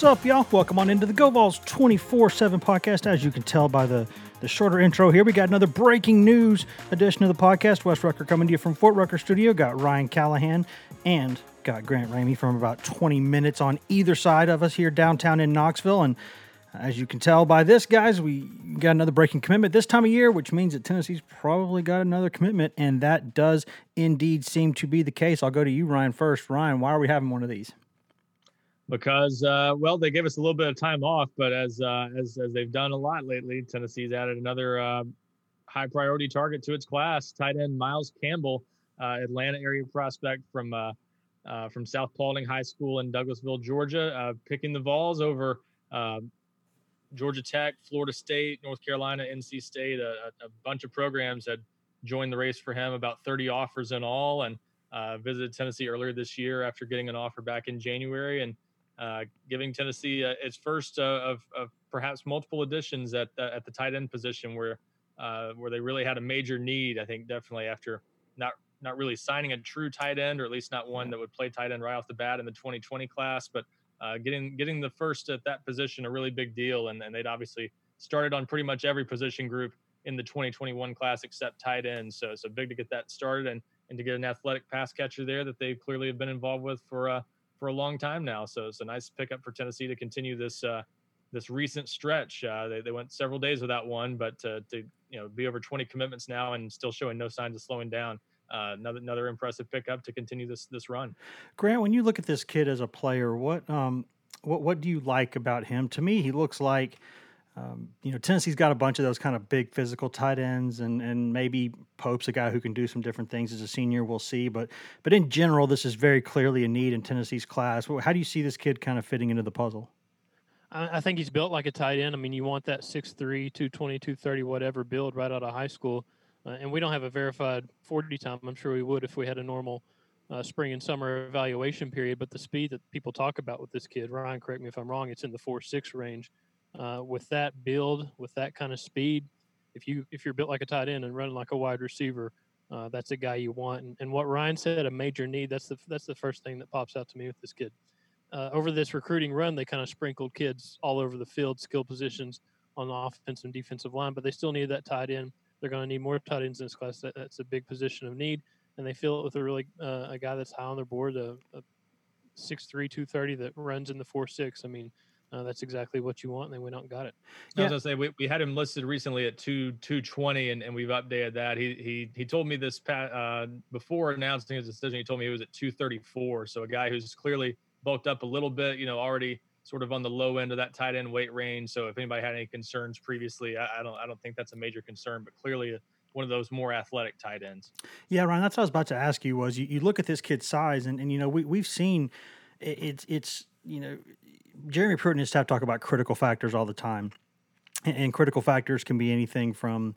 What's up, y'all? Welcome on into the Go Vols 24 7 podcast. As you can tell by the, the shorter intro here, we got another breaking news edition of the podcast. Wes Rucker coming to you from Fort Rucker Studio. Got Ryan Callahan and got Grant Ramey from about 20 minutes on either side of us here downtown in Knoxville. And as you can tell by this, guys, we got another breaking commitment this time of year, which means that Tennessee's probably got another commitment, and that does indeed seem to be the case. I'll go to you, Ryan, first. Ryan, why are we having one of these? Because, uh, well, they gave us a little bit of time off, but as uh, as as they've done a lot lately, Tennessee's added another uh, high priority target to its class. Tight end Miles Campbell, uh, Atlanta area prospect from uh, uh, from South Paulding High School in Douglasville, Georgia, picking the Vols over Georgia Tech, Florida State, North Carolina, NC State, a, a, bunch of programs had joined the race for him, about 30 offers in all, and visited Tennessee earlier this year after getting an offer back in January and uh, giving Tennessee uh, its first uh, of, of, perhaps multiple additions at the, at the tight end position where uh, where they really had a major need. I think definitely after not not really signing a true tight end or at least not one that would play tight end right off the bat in the 2020 class, but uh, getting getting the first at that position a really big deal, and, and they'd obviously started on pretty much every position group in the 2021 class except tight end. So so big to get that started and and to get an athletic pass catcher there that they clearly have been involved with for uh, for a long time now. So it's a nice pickup for Tennessee to continue this uh, this recent stretch. Uh, they, they went several days without one, but to, to you know be over 20 commitments now and still showing no signs of slowing down uh, another another impressive pickup to continue this this run. Grant, when you look at this kid as a player, what um what what do you like about him? To me, he looks like. Um, you know, Tennessee's got a bunch of those kind of big physical tight ends, and and maybe Pope's a guy who can do some different things as a senior. We'll see, but but in general, this is very clearly a need in Tennessee's class. How do you see this kid kind of fitting into the puzzle? I think he's built like a tight end. I mean, you want that 6'3", 220, 230, whatever build right out of high school. Uh, and we don't have a verified 40 time. I'm sure we would if we had a normal uh, spring and summer evaluation period. But the speed that people talk about with this kid, Ryan, correct me if I'm wrong, it's in the four six range. Uh, with that build, with that kind of speed, if you if you're built like a tight end and running like a wide receiver, uh, that's a guy you want. And, and, what Ryan said, a major need. That's the that's the first thing that pops out to me with this kid. Uh, over this recruiting run, they kind of sprinkled kids all over the field, skill positions on the offensive and defensive line, but they still need that tight end they're going to need more tight ends in this class. That, that's a big position of need, and they fill it with a really uh, a guy that's high on their board, a, 6'3", 230 that runs in the four six. I mean, uh, that's exactly what you want, and they went out and got it. Yeah. I was gonna say we, we had him listed recently at two two twenty, and, and we've updated that. He he he told me this uh, before announcing his decision. He told me he was at two thirty four. So a guy who's clearly bulked up a little bit, you know, already sort of on the low end of that tight end weight range. So if anybody had any concerns previously, I, I don't I don't think that's a major concern, but clearly one of those more athletic tight ends. Yeah, Ryan, that's what I was about to ask you was you, you look at this kid's size and, and you know, we, we've seen it's, it's, you know, Jeremy Pruitt and his staff talk about critical factors all the time. And, and critical factors can be anything from,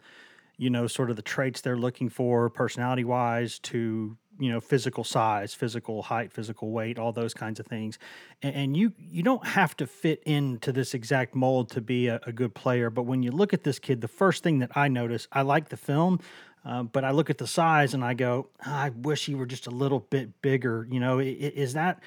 you know, sort of the traits they're looking for personality wise to you know physical size physical height physical weight all those kinds of things and, and you you don't have to fit into this exact mold to be a, a, good player but when you look at this kid the first thing that i notice i like the film uh, but i look at the size and i go i wish he were just a little bit bigger you know is that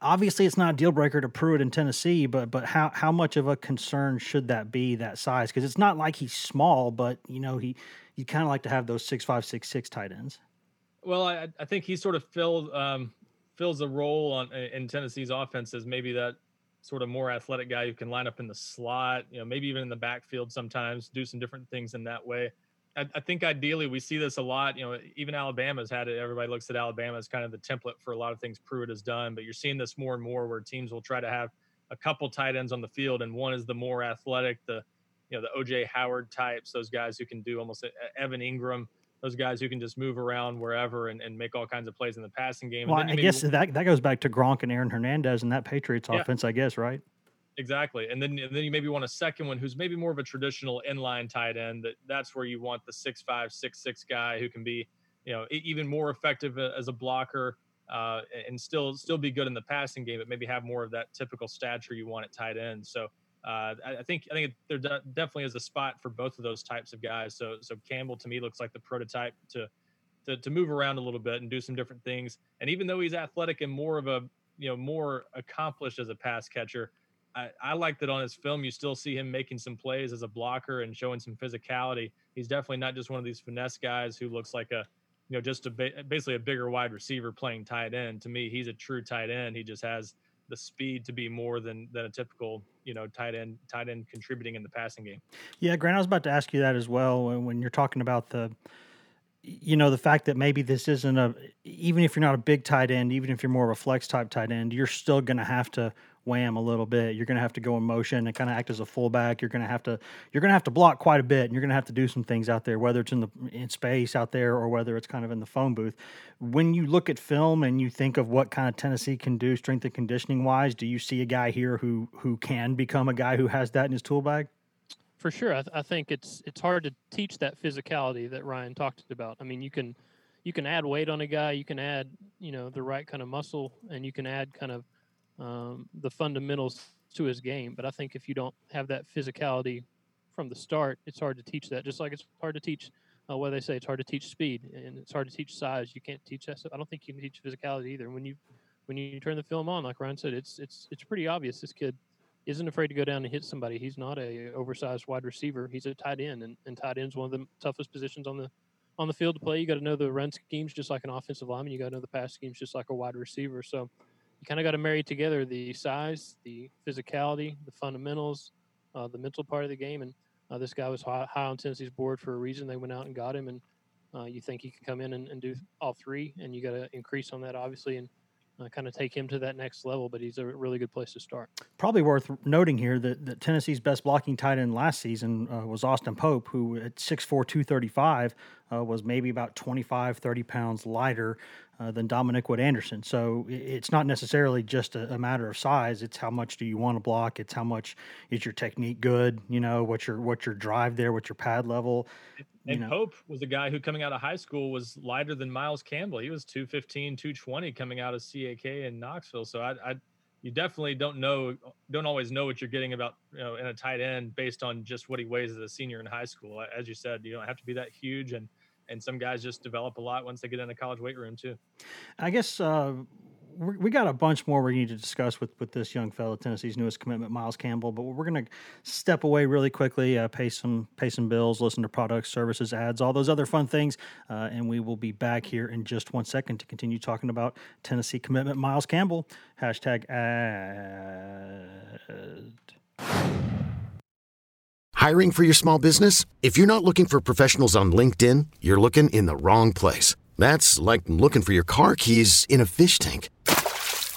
obviously it's not a deal breaker to Pruitt in Tennessee, but but how how much of a concern should that be that size? Because it's not like he's small, but you know he you kind of like to have those six five six six tight ends. Well, I, I think he sort of filled um, fills a role on in Tennessee's offense as maybe that sort of more athletic guy who can line up in the slot, you know, maybe even in the backfield sometimes, do some different things in that way. I, I think ideally we see this a lot. You know, even Alabama's had it. Everybody looks at Alabama as kind of the template for a lot of things Pruitt has done, but you're seeing this more and more where teams will try to have a couple tight ends on the field, and one is the more athletic, the you know the OJ Howard types, those guys who can do almost Evan Engram, those guys who can just move around wherever and, and make all kinds of plays in the passing game. Well, I guess that that goes back to Gronk and Aaron Hernandez and that Patriots yeah. offense, I guess, right? Exactly, and then and then you maybe want a second one who's maybe more of a traditional inline tight end. That that's where you want the six five six six guy who can be, you know, even more effective as a blocker. Uh, and still still be good in the passing game, but maybe have more of that typical stature you want at tight end. So uh, I, I, think I think there de- definitely is a spot for both of those types of guys. So so Campbell to me looks like the prototype to to, to move around a little bit and do some different things. And even though he's athletic and more of a you know more accomplished as a pass catcher, I, I like that on his film, you still see him making some plays as a blocker and showing some physicality. He's definitely not just one of these finesse guys who looks like a, you know, just a basically a bigger wide receiver playing tight end. To me, he's a true tight end. He just has the speed to be more than than a typical, you know, tight end tight end contributing in the passing game. Yeah, Grant, I was about to ask you that as well. When you're talking about the you know the fact that maybe this isn't a even if you're not a big tight end even if you're more of a flex type tight end you're still going to have to wham a little bit you're going to have to go in motion and kind of act as a fullback you're going to have to you're going to have to block quite a bit and you're going to have to do some things out there whether it's in the in space out there or whether it's kind of in the phone booth when you look at film and you think of what kind of Tennessee can do strength and conditioning wise do you see a guy here who who can become a guy who has that in his tool bag for sure. I, th- I, think it's it's hard to teach that physicality that Ryan talked about. I mean, you can you can add weight on a guy, you can add you know the right kind of muscle, and you can add kind of um, the fundamentals to his game. But I think if you don't have that physicality from the start, it's hard to teach that. Just like it's hard to teach uh, what they say, it's hard to teach speed and it's hard to teach size. You can't teach that. Stuff. I don't think you can teach physicality either. When you when you turn the film on, like Ryan said, it's it's it's pretty obvious. This kid isn't afraid to go down and hit somebody. He's not a oversized wide receiver. He's a tight end, and, and tight end's one of the toughest positions on the on the field to play. You got to know the run schemes just like an offensive lineman. You got to know the pass schemes just like a wide receiver. So you kind of got to marry together the size, the physicality, the fundamentals, uh, the mental part of the game. And uh, this guy was high, high, on Tennessee's board for a reason. They went out and got him, and uh, you think he can come in and, and do all three, and you got to increase on that obviously. And uh, kind of take him to that next level. But he's a really good place to start. Probably worth noting here that, that Tennessee's best blocking tight end last season uh, was Austin Pope, who at 6'4", 235 uh, was maybe about 25, 30 pounds lighter uh, than Dominick Wood-Anderson. So it's not necessarily just a, a, matter of size. It's how much do you want to block. It's how much is your technique good. You know what's your what's your drive there. What's your pad level. And know. Pope was a guy who coming out of high school was lighter than Miles Campbell. He was 215, 220 coming out of CAK in Knoxville. So I, I you definitely don't know don't always know what you're getting about you know in a tight end based on just what he weighs as a senior in high school. As you said, you don't have to be that huge and and some guys just develop a lot once they get in a college weight room too. I guess uh, we got a bunch more we need to discuss with with this young fellow, Tennessee's newest commitment, Miles Campbell. But we're going to step away really quickly, uh, pay some pay some bills, listen to products, services, ads, all those other fun things, uh, and we will be back here in just one second to continue talking about Tennessee commitment, Miles Campbell. Hashtag ad. Hiring for your small business? If you're not looking for professionals on LinkedIn, you're looking in the wrong place. That's like looking for your car keys in a fish tank.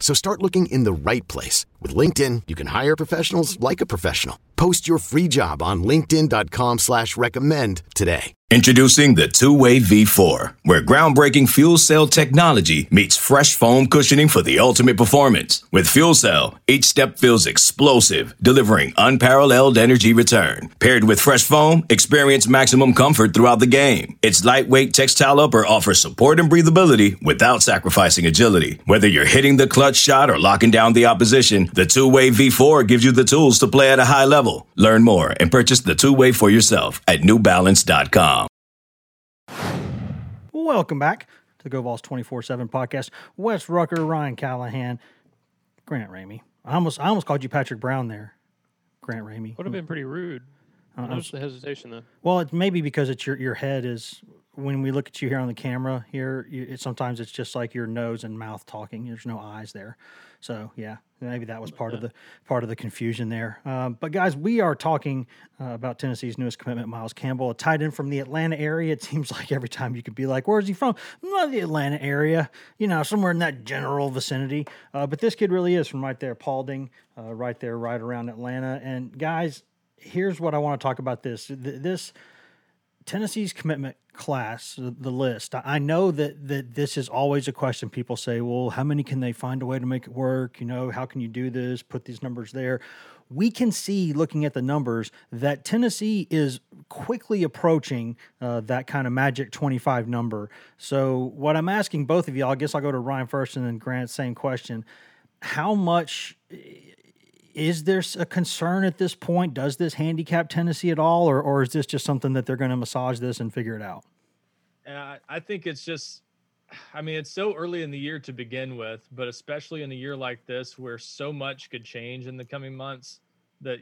So start looking in the right place. With LinkedIn, you can hire professionals like a professional. Post your free job on linkedin.com slash recommend today. Introducing the two-way V4, where groundbreaking fuel cell technology meets fresh foam cushioning for the ultimate performance. With fuel cell, each step feels explosive, delivering unparalleled energy return. Paired with fresh foam, experience maximum comfort throughout the game. Its lightweight textile upper offers support and breathability without sacrificing agility. Whether you're hitting the clutch shot or locking down the opposition, the two-way V4 gives you the tools to play at a high level. Learn more and purchase the two-way for yourself at newbalance.com. Welcome back to the GoVols 24 7 podcast. Wes Rucker, Ryan Callahan, Grant Ramey. I almost, I almost called you Patrick Brown there, Grant Ramey. Would have been pretty rude. Notice the hesitation though. Well, it's maybe because it's your your head is when we look at you here on the camera here. You, it, sometimes it's just like your nose and mouth talking. There's no eyes there. So yeah, maybe that was part yeah. of the part of the confusion there. Um, but guys, we are talking uh, about Tennessee's newest commitment, Miles Campbell, a tight end from the Atlanta area. It seems like every time you could be like, "Where's he from?" Not the Atlanta area, you know, somewhere in that general vicinity. Uh, but this kid really is from right there, Paulding, uh, right there, right around Atlanta. And guys, here's what I want to talk about. This this Tennessee's commitment class, the list. I know that that this is always a question. People say, "Well, how many can they find a way to make it work? You know, how can you do this? Put these numbers there." We can see, looking at the numbers, that Tennessee is quickly approaching uh, that kind of magic 25 number. So, what I'm asking both of you, I guess I'll go to Ryan first and then Grant, same question. How much is there a concern at this point? Does this handicap Tennessee at all, or or is this just something that they're going to massage this and figure it out? Uh, I think it's just, I mean, it's so early in the year to begin with, but especially in a year like this where so much could change in the coming months that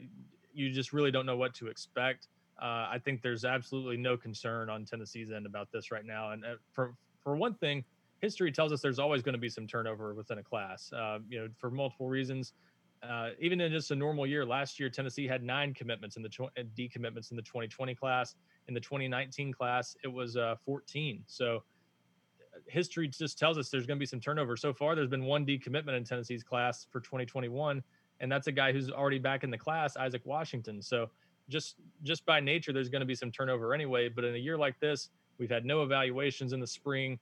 you just really don't know what to expect. Uh, I think there's absolutely no concern on Tennessee's end about this right now. And uh, for for one thing, history tells us there's always going to be some turnover within a class. Uh, you know, for multiple reasons. Uh, even in just a normal year, last year Tennessee had nine commitments in the tw- decommitments in the 2020 class. In the 2019 class, it was uh, 14. So uh, history just tells us there's going to be some turnover. So far, there's been one decommitment in Tennessee's class for 2021, and that's a guy who's already back in the class, Isaac Washington. So just just by nature, there's going to be some turnover anyway. But in a year like this, we've had no evaluations in the spring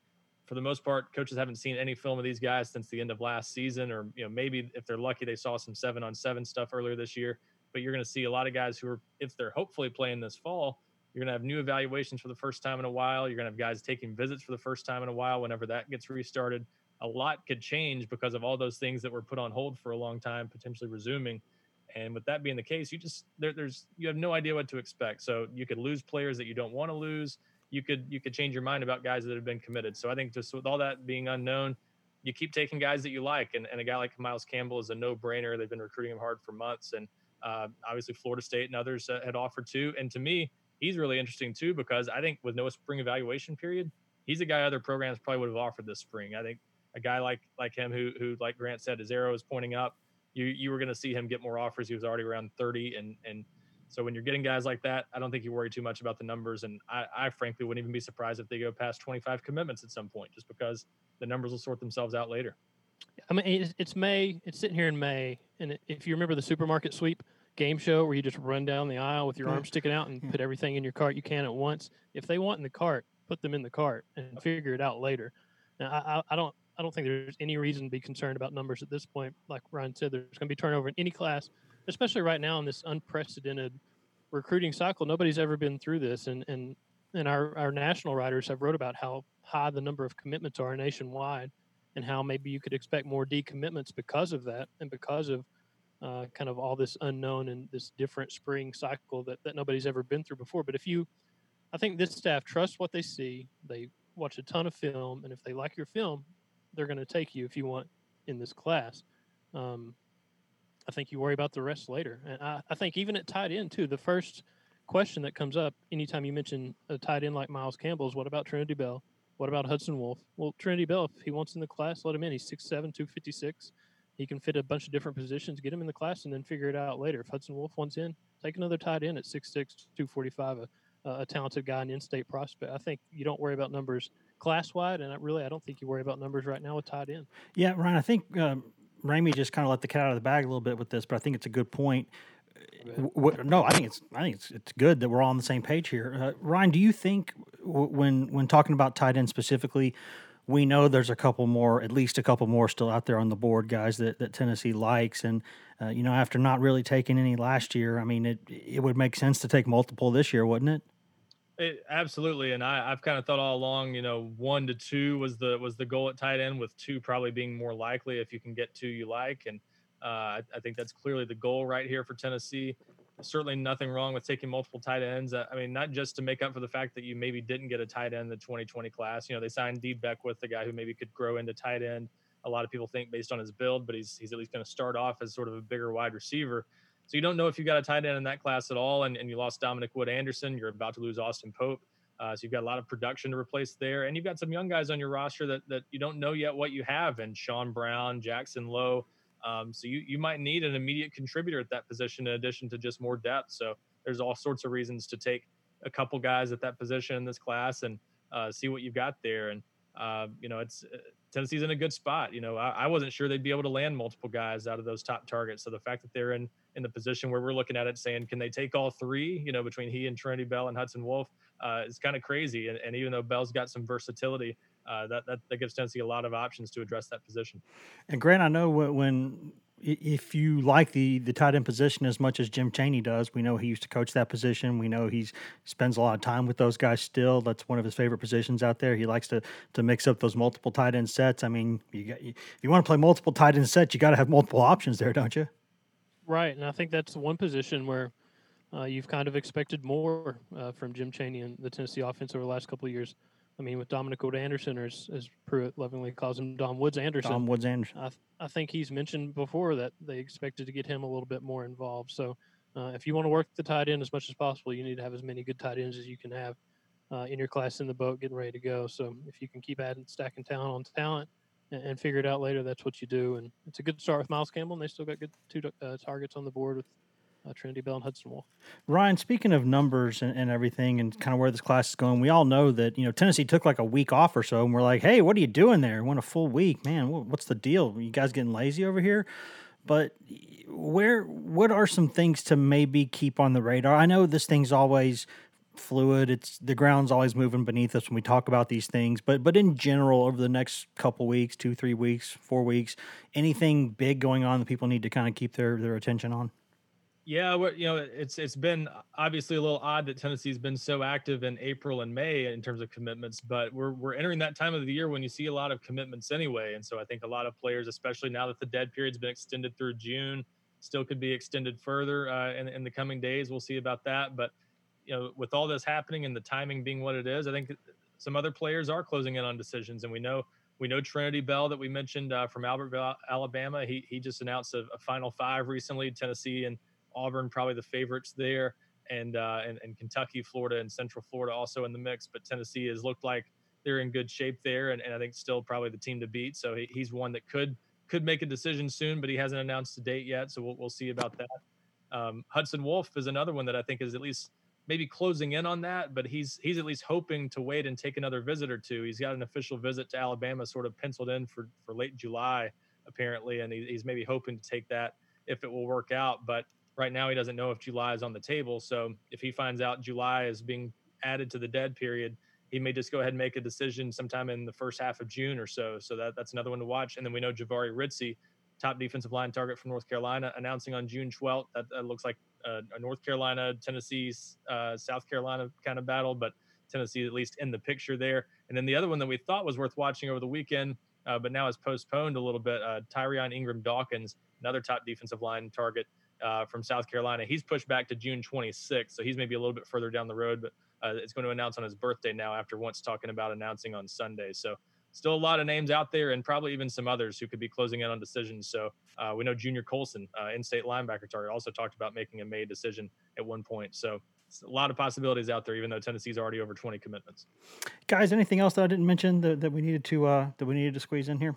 for the most part, coaches haven't seen any film of these guys since the end of last season, or you know maybe if they're lucky, they saw some seven on seven stuff earlier this year. But you're going to see a lot of guys who are, if they're hopefully playing this fall, you're going to have new evaluations for the first time in a while. You're going to have guys taking visits for the first time in a while. Whenever that gets restarted, a lot could change because of all those things that were put on hold for a long time, potentially resuming. And with that being the case, you just there, there's you have no idea what to expect. So you could lose players that you don't want to lose you could you could change your mind about guys that have been committed. So I think just with all that being unknown, you keep taking guys that you like, and, and a guy like Miles Campbell is a no brainer. They've been recruiting him hard for months, and uh, obviously Florida State and others uh, had offered too. And to me, he's really interesting too because I think with no spring evaluation period, he's a guy other programs probably would have offered this spring. I think a guy like like him who who like Grant said, his arrow is pointing up. You you were going to see him get more offers. He was already around 30, and and so when you're getting guys like that, I don't think you worry too much about the numbers. And I, I, frankly wouldn't even be surprised if they go past 25 commitments at some point, just because the numbers will sort themselves out later. I mean, it's, May. It's sitting here in May, and if you remember the supermarket sweep game show where you just run down the aisle with your hmm. arm sticking out and hmm. put everything in your cart you can at once, if they want in the cart, put them in the cart and figure it out later. Now, I, I don't. I don't think there's any reason to be concerned about numbers at this point. Like Ryan said, there's going to be turnover in any class especially right now in this unprecedented recruiting cycle. Nobody's ever been through this, and and and our our national writers have wrote about how high the number of commitments are nationwide, and how maybe you could expect more decommitments because of that, and because of uh, kind of all this unknown and this different spring cycle that, that nobody's ever been through before. But if you, I think this staff trusts what they see. They watch a ton of film, and if they like your film, they're going to take you if you want in this class. Um, I think you worry about the rest later. And I, I think even at tight end too, the first question that comes up anytime you mention a tight end like Miles Campbell is what about Trinity Bell? What about Hudson Wolfe? Well, Trinity Bell, if he wants in the class, let him in. He's 6'7", 256. He can fit a bunch of different positions, get him in the class, and then figure it out later. If Hudson Wolfe wants in, take another tight end at 6'6", 245, a, a talented guy, an in-state prospect. I think you don't worry about numbers class-wide, and I really I don't think you worry about numbers right now with tight end. Yeah, Ryan, I think um, Ramey just kind of let the cat out of the bag a little bit with this, but I think it's a good point. W- no, I think it's I think it's, it's good that we're all on the same page here. Uh, Ryan, do you think w- when when talking about tight end specifically, we know there's a couple more, at least a couple more, still out there on the board, guys that, that Tennessee likes, and uh, you know after not really taking any last year, I mean it it would make sense to take multiple this year, wouldn't it? It, absolutely, and I, I've kind of thought all along, you know, one to two was the was the goal at tight end, with two probably being more likely if you can get two you like, and uh, I, I, think that's clearly the goal right here for Tennessee. Certainly, nothing wrong with taking multiple tight ends. I mean, not just to make up for the fact that you maybe didn't get a tight end in the 2020 class. You know, they signed Dee Beckwith, the guy who maybe could grow into tight end. A lot of people think based on his build, but he's he's at least going to start off as sort of a bigger wide receiver. So you don't know if you got a tight end in that class at all, and, and you lost Dominick Wood-Anderson. You're about to lose Austin Pope. Uh, so you've got a lot of production to replace there, and you've got some young guys on your roster that that you don't know yet what you have, and Sean Brown, Jackson Lowe. Um, so you you might need an immediate contributor at that position in addition to just more depth. So there's all sorts of reasons to take a couple guys at that position in this class and uh, see what you've got there. And uh, you know, it's uh, Tennessee's in a good spot. You know, I, I, wasn't sure they'd be able to land multiple guys out of those top targets. So the fact that they're in in the position where we're looking at it saying, can they take all three, you know, between he and Trinity Bell and Hudson Wolfe, uh, is kind of crazy. And, and, even though Bell's got some versatility, uh, that, that, that gives Tennessee a lot of options to address that position. And Grant, I know when if you like the the tight end position as much as Jim Chaney does, we know he used to coach that position. We know he spends a lot of time with those guys still. That's one of his favorite positions out there. He likes to to mix up those multiple tight end sets. I mean, you got, if you want to play multiple tight end sets, you got to have multiple options there, don't you? Right, and I think that's the one position where uh, you've kind of expected more uh, from Jim Chaney and the Tennessee offense over the last couple of years. I mean, with Dominick Wood-Anderson, or as, as Pruitt lovingly calls him, Dom Woods Anderson. Dom Woods Anderson. I, th- I think he's mentioned before that they expected to get him a little bit more involved. So, uh, if you want to work the tight end as much as possible, you need to have as many good tight ends as you can have uh, in your class in the boat, getting ready to go. So, if you can keep adding, stacking talent on talent, and, figure it out later, that's what you do. And it's a good start with Miles Campbell, and they still got good two uh, targets on the board with uh, Trinity Bell and Hudson Wolfe. Ryan, speaking of numbers and, and everything and kind of where this class is going, we all know that, you know, Tennessee took like a week off or so and we're like, hey, what are you doing there? Went a full week. Man, what's the deal? you guys getting lazy over here? But where, what are some things to maybe keep on the radar? I know this thing's always fluid. It's the ground's always moving beneath us when we talk about these things. But but in general, over the next couple weeks, two, three weeks, four weeks, anything big going on that people need to kind of keep their their attention on? Yeah, you know, it's it's been obviously a little odd that Tennessee's been so active in April and May in terms of commitments, but we're we're entering that time of the year when you see a lot of commitments anyway, and so I think a lot of players, especially now that the dead period's been extended through June, still could be extended further uh, in in the coming days. We'll see about that, but you know, with all this happening and the timing being what it is, I think some other players are closing in on decisions, and we know we know Trinity Bell that we mentioned uh, from Albertville, Alabama. He he just announced a, a Final Five recently. Tennessee and Auburn probably the favorites there, and uh, and, and Kentucky, Florida, and Central Florida also in the mix. But Tennessee has looked like they're in good shape there, and, and I think still probably the team to beat. So he, he's one that could could make a decision soon, but he hasn't announced a date yet. So we'll we'll see about that. Um, Hudson Wolfe is another one that I think is at least maybe closing in on that, but he's he's at least hoping to wait and take another visit or two. He's got an official visit to Alabama sort of penciled in for for late July apparently, and he, he's maybe hoping to take that if it will work out. But Right now, he doesn't know if July is on the table. So if he finds out July is being added to the dead period, he may just go ahead and make a decision sometime in the first half of June or so. So that, that's another one to watch. And then we know Jahvaree Ritzie, top defensive line target from North Carolina, announcing on June 12th. That, that looks like a, a, North Carolina, Tennessee, uh, South Carolina kind of battle, but Tennessee at least in the picture there. And then the other one that we thought was worth watching over the weekend, uh, but now is postponed a little bit. Uh, Tyrion Ingram Dawkins, another top defensive line target uh, from South Carolina. He's pushed back to June 26th, so he's maybe a little bit further down the road, but uh, it's going to announce on his birthday now after once talking about announcing on Sunday. So still a lot of names out there and probably even some others who could be closing in on decisions. So uh, we know Junior Colson, uh, in-state linebacker target, also talked about making a May decision at one point. So a lot of possibilities out there, even though Tennessee's already over 20 commitments. Guys, anything else that I didn't mention that, that we needed to uh, that we needed to squeeze in here?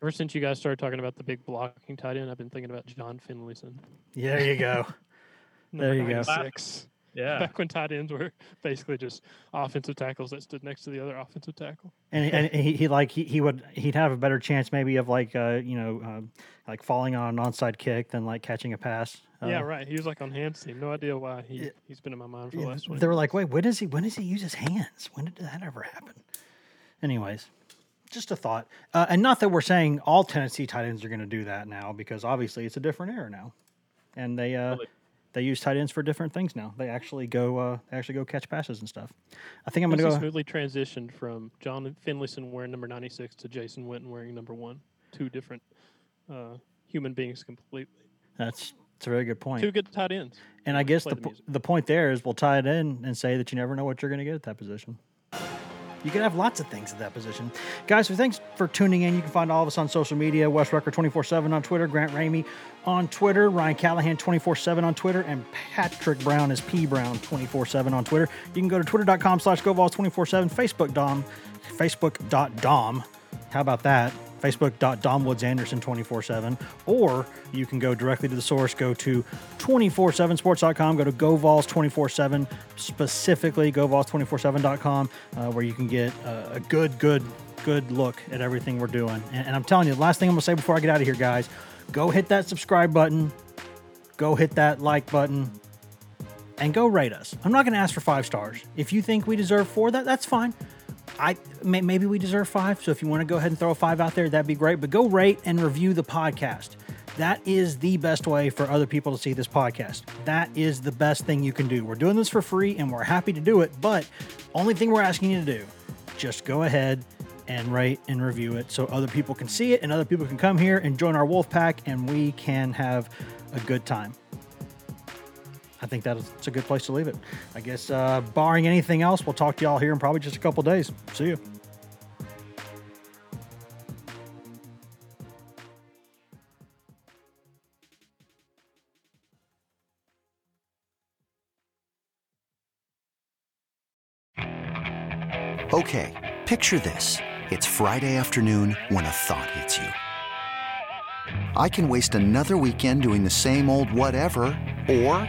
Ever since you guys started talking about the big blocking tight end, I've been thinking about John Finlayson. Yeah, there you go. there you go. Six. Yeah. Back when tight ends were basically just offensive tackles that stood next to the other offensive tackle. And, and he, he like he, he would he'd have a better chance maybe of like uh you know uh, like falling on an onside kick than like catching a pass. Uh, yeah, right. He was like on hands team. No idea why he he's been in my mind for the last one. They were like, wait, when does he when does he use his hands? When did that ever happen? Anyways, just a thought. Uh, and not that we're saying all Tennessee tight ends are going to do that now, because obviously it's a different era now, and they uh, they use tight ends for different things now. They actually go uh, they actually go catch passes and stuff. I think I'm going to go smoothly transitioned from John Finlayson wearing number 96 to Jason Witten wearing number one. Two different uh, human beings completely. That's that's a very good point. Two good tight ends. And I guess the, the, the point there is we'll tie it in and say that you never know what you're going to get at that position. You could have lots of things at that position. Guys, so thanks for tuning in. You can find all of us on social media Wes Rucker 24 7 on Twitter, Grant Ramey on Twitter, Ryan Callahan 24 7 on Twitter, and Patrick Brown is P Brown 24 7 on Twitter. You can go to twitter.com slash GoVols 24 7, Facebook.com, Facebook.dom. How about that? facebook.domwoodsanderson247, or you can go directly to the source, go to 247sports.com, go to GoVols247, specifically GoVols247.com, uh, where you can get a, a, good, good, good look at everything we're doing. And, and I'm telling you, the last thing I'm going to say before I get out of here, guys, go hit that subscribe button, go hit that like button, and go rate us. I'm not going to ask for five stars. If you think we deserve four, that, that's fine. I may, maybe we deserve five. So if you want to go ahead and throw a five out there, that'd be great. But go rate and review the podcast. That is the best way for other people to see this podcast. That is the best thing you can do. We're doing this for free and we're happy to do it. But only thing we're asking you to do, just go ahead and rate and review it so other people can see it and other people can come here and join our wolf pack and we can have a good time. I think that's a good place to leave it. I guess, uh, barring anything else, we'll talk to y'all here in probably just a couple days. See you. Okay, picture this. It's Friday afternoon when a thought hits you. I can waste another weekend doing the same old whatever, or